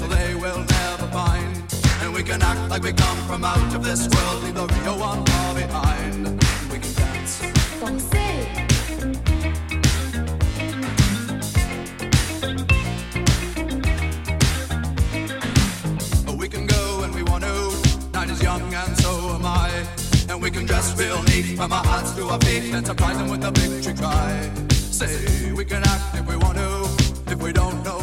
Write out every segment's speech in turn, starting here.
where they will never find. And we can act like we come from out of this world, leave the real one far behind. We can dance. We can go when we want to. Night is young and so am I. And we can dress real neat from our hearts to our feet and surprise them with a victory cry. Say we can act if we want to. If we don't, will.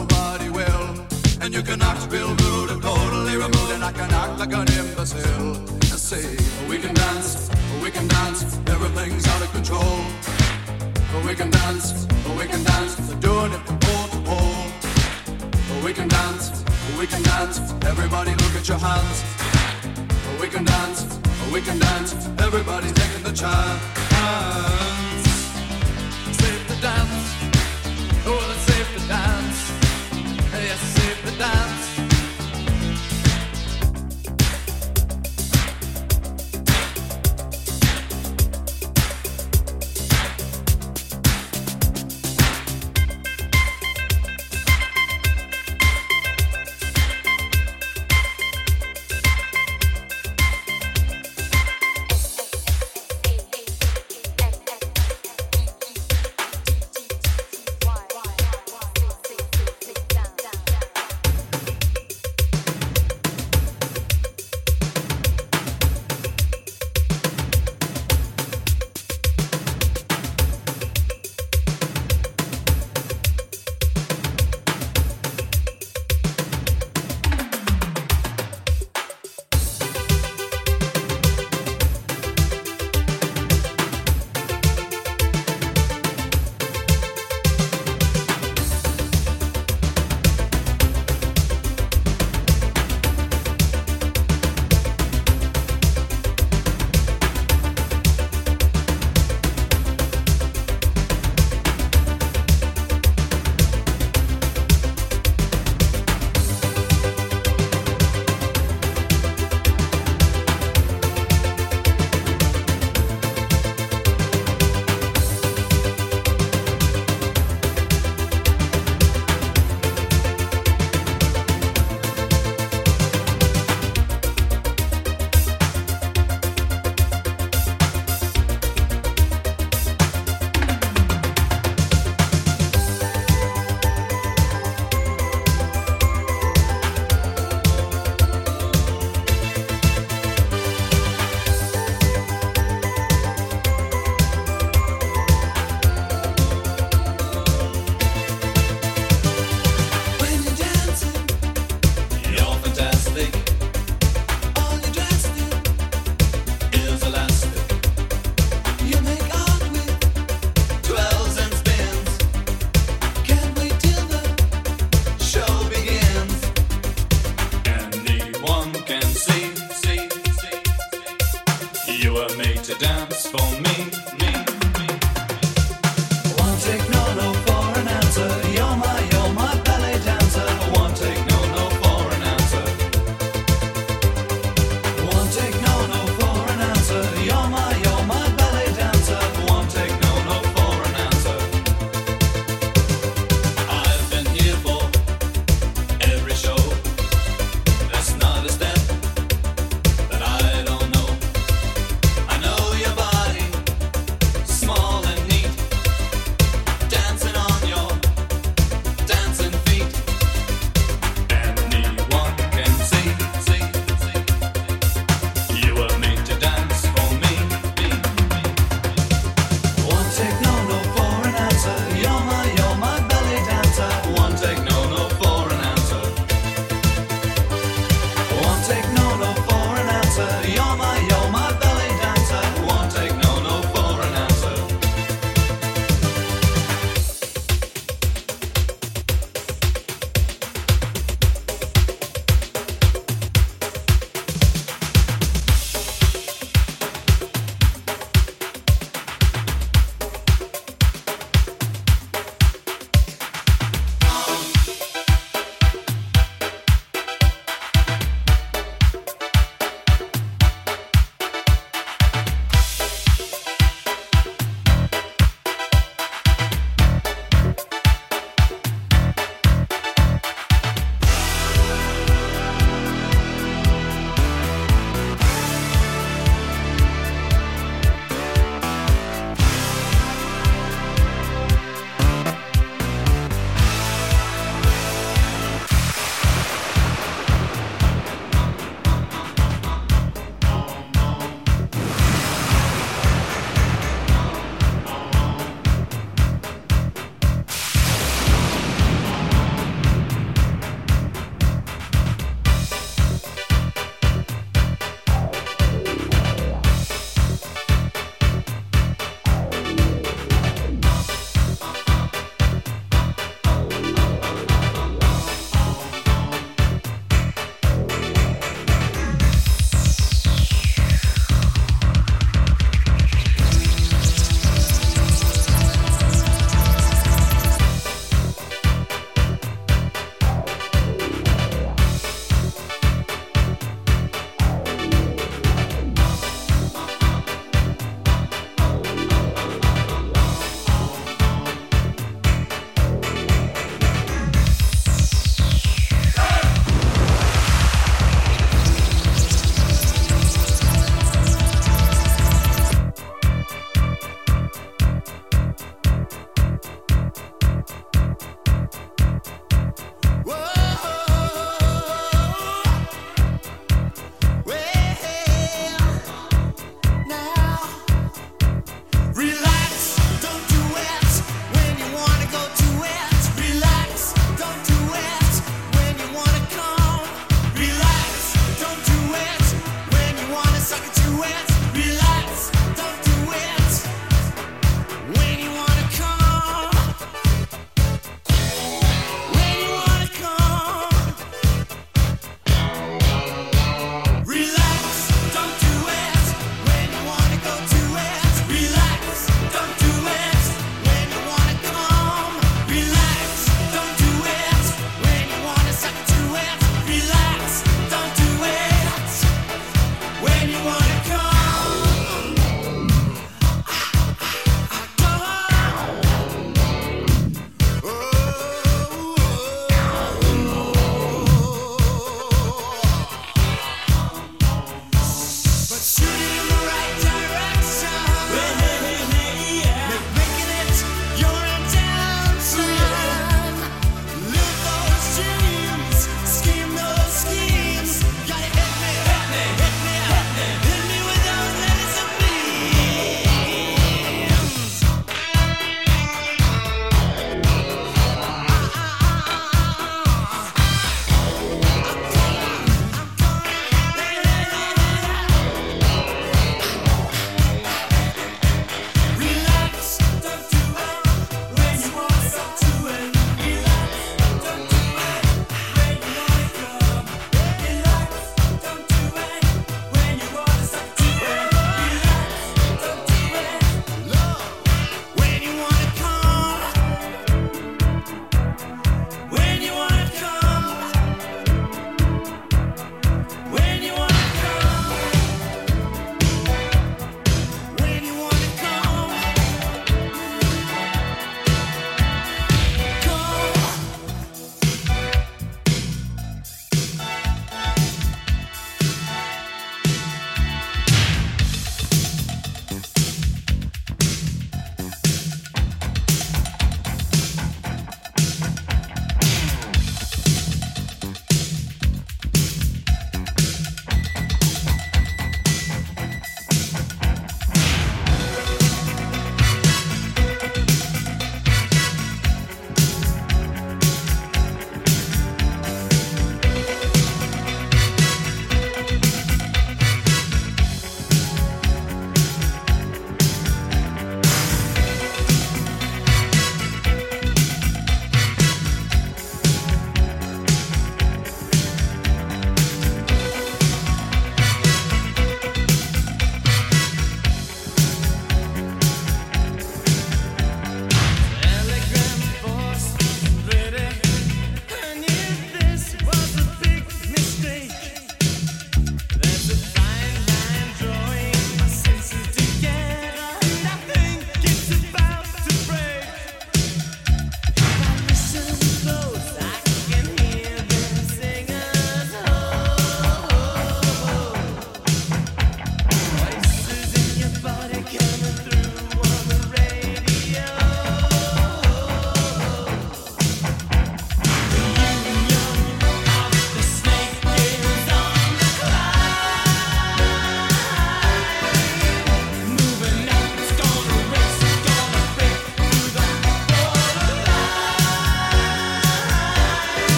You can act real rude and totally removed, and I can act like an imbecile. And say we can dance, we can dance. Everything's out of control. We can dance, we can dance. Doing it from pole to pole. We can dance, we can dance. Everybody look at your hands. We can dance, we can dance. Everybody's taking the chance. Safe to dance. Oh, it's safe to dance. Safe dance.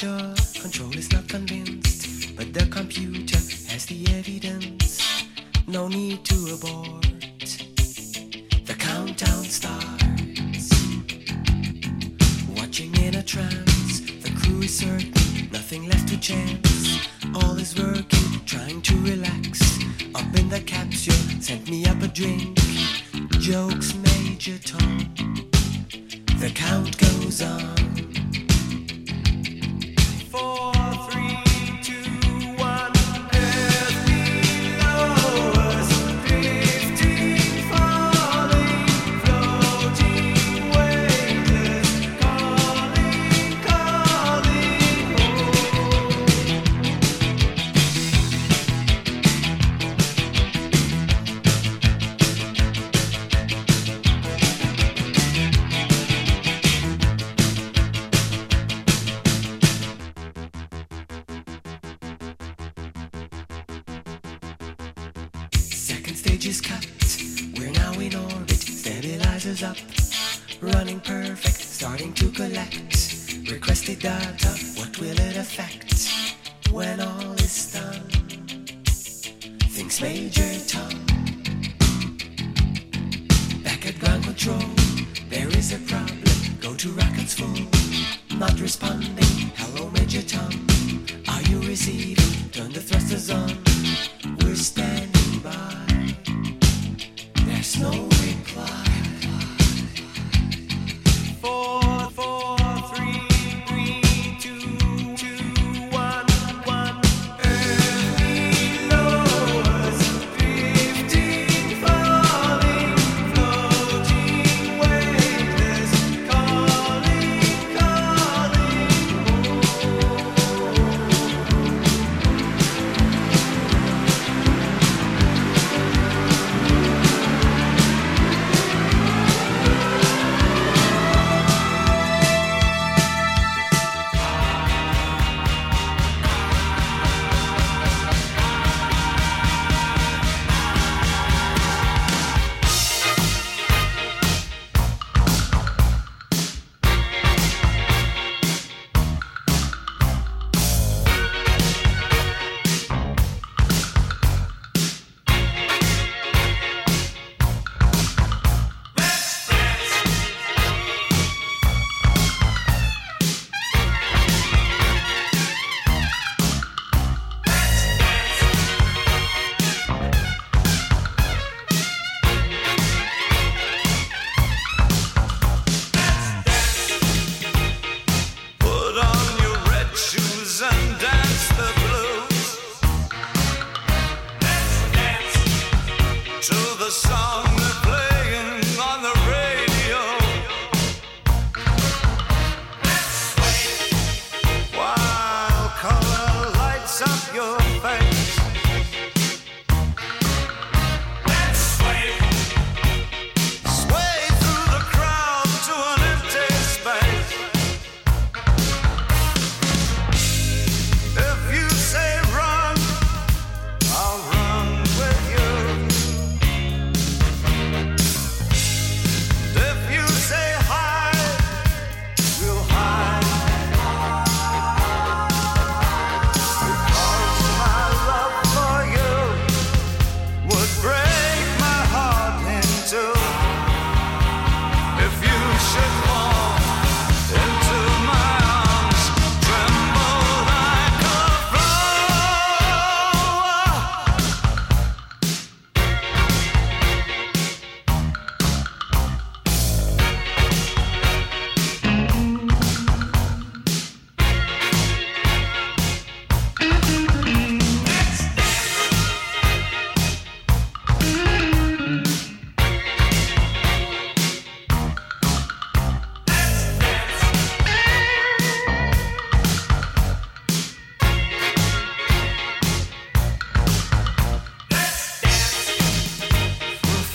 Sure?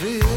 feel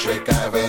shake every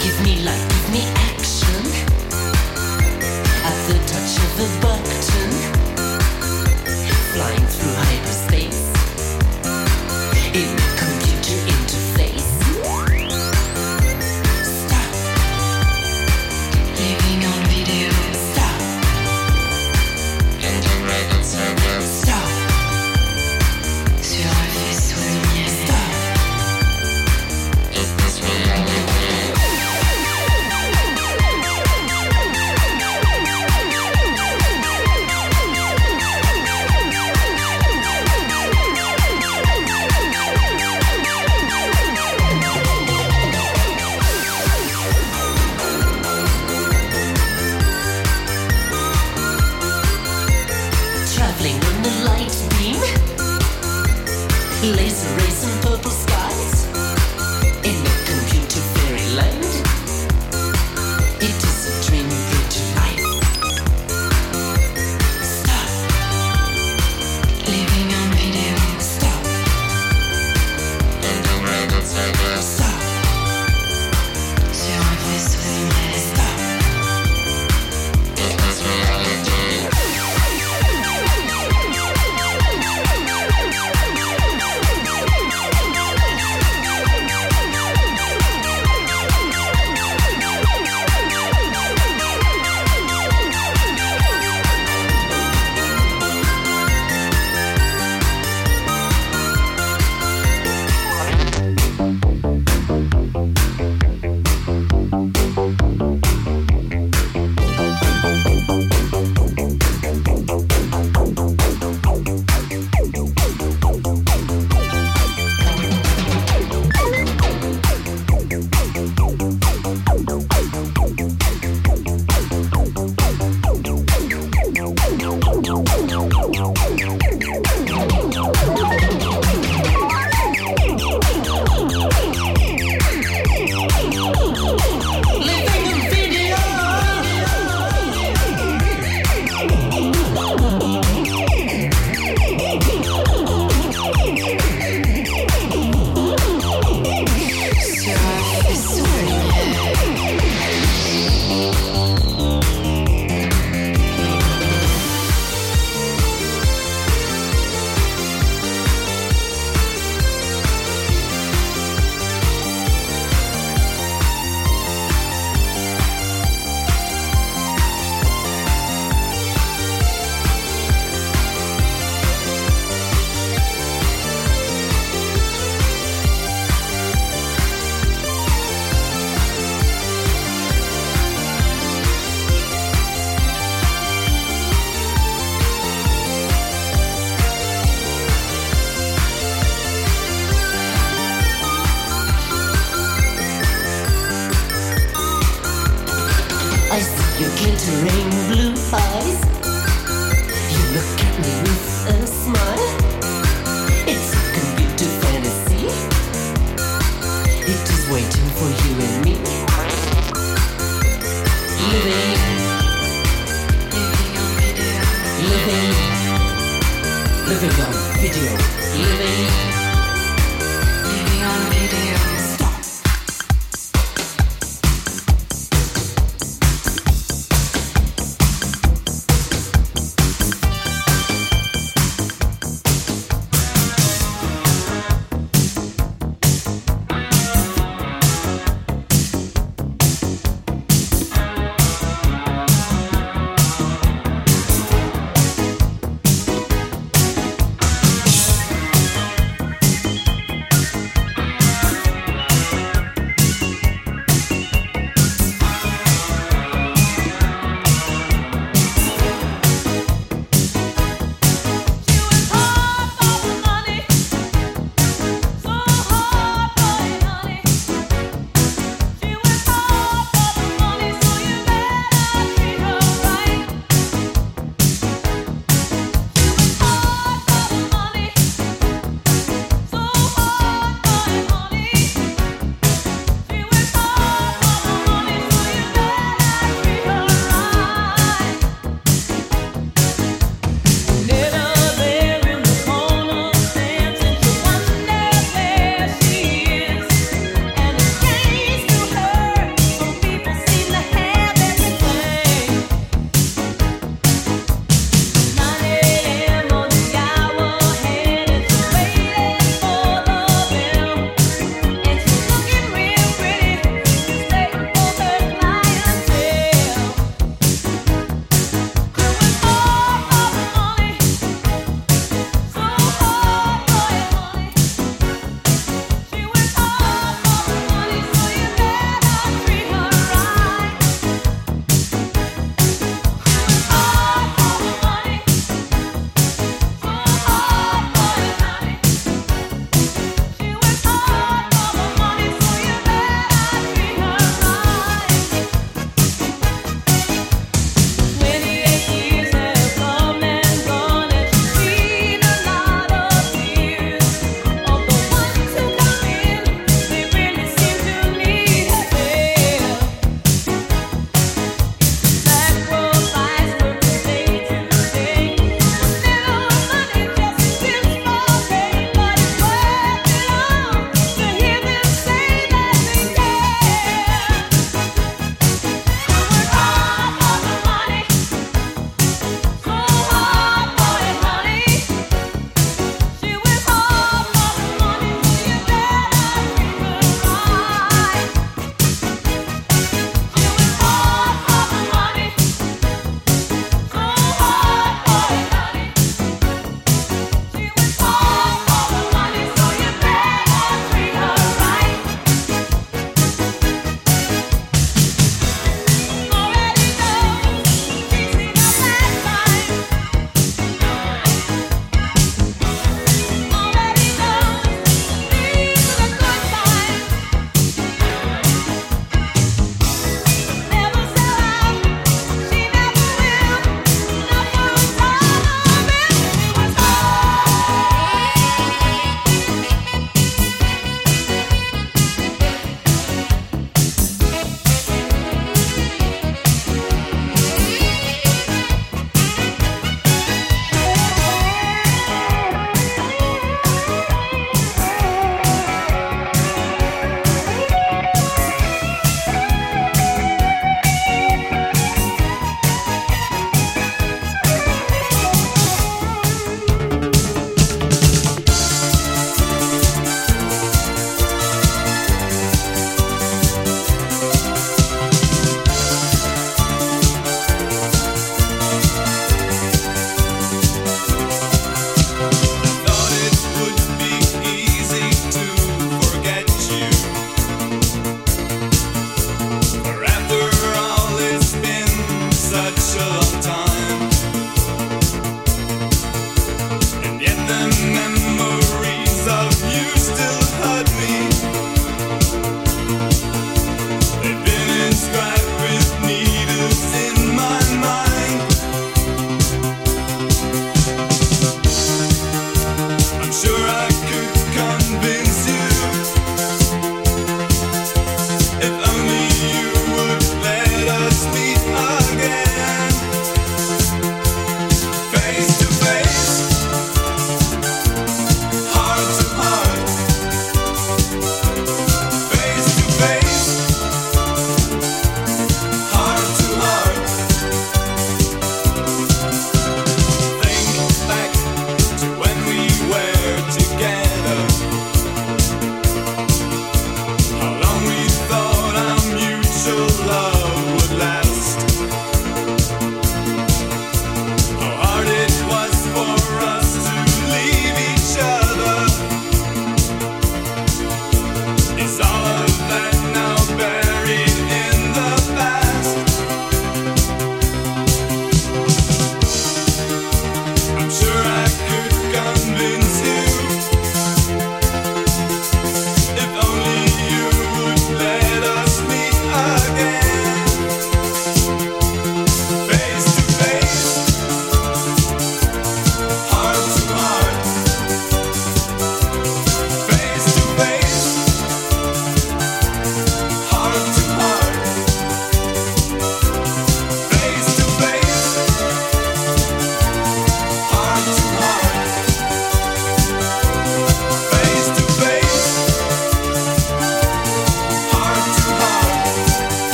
Give me life, give me action. At the touch of a button.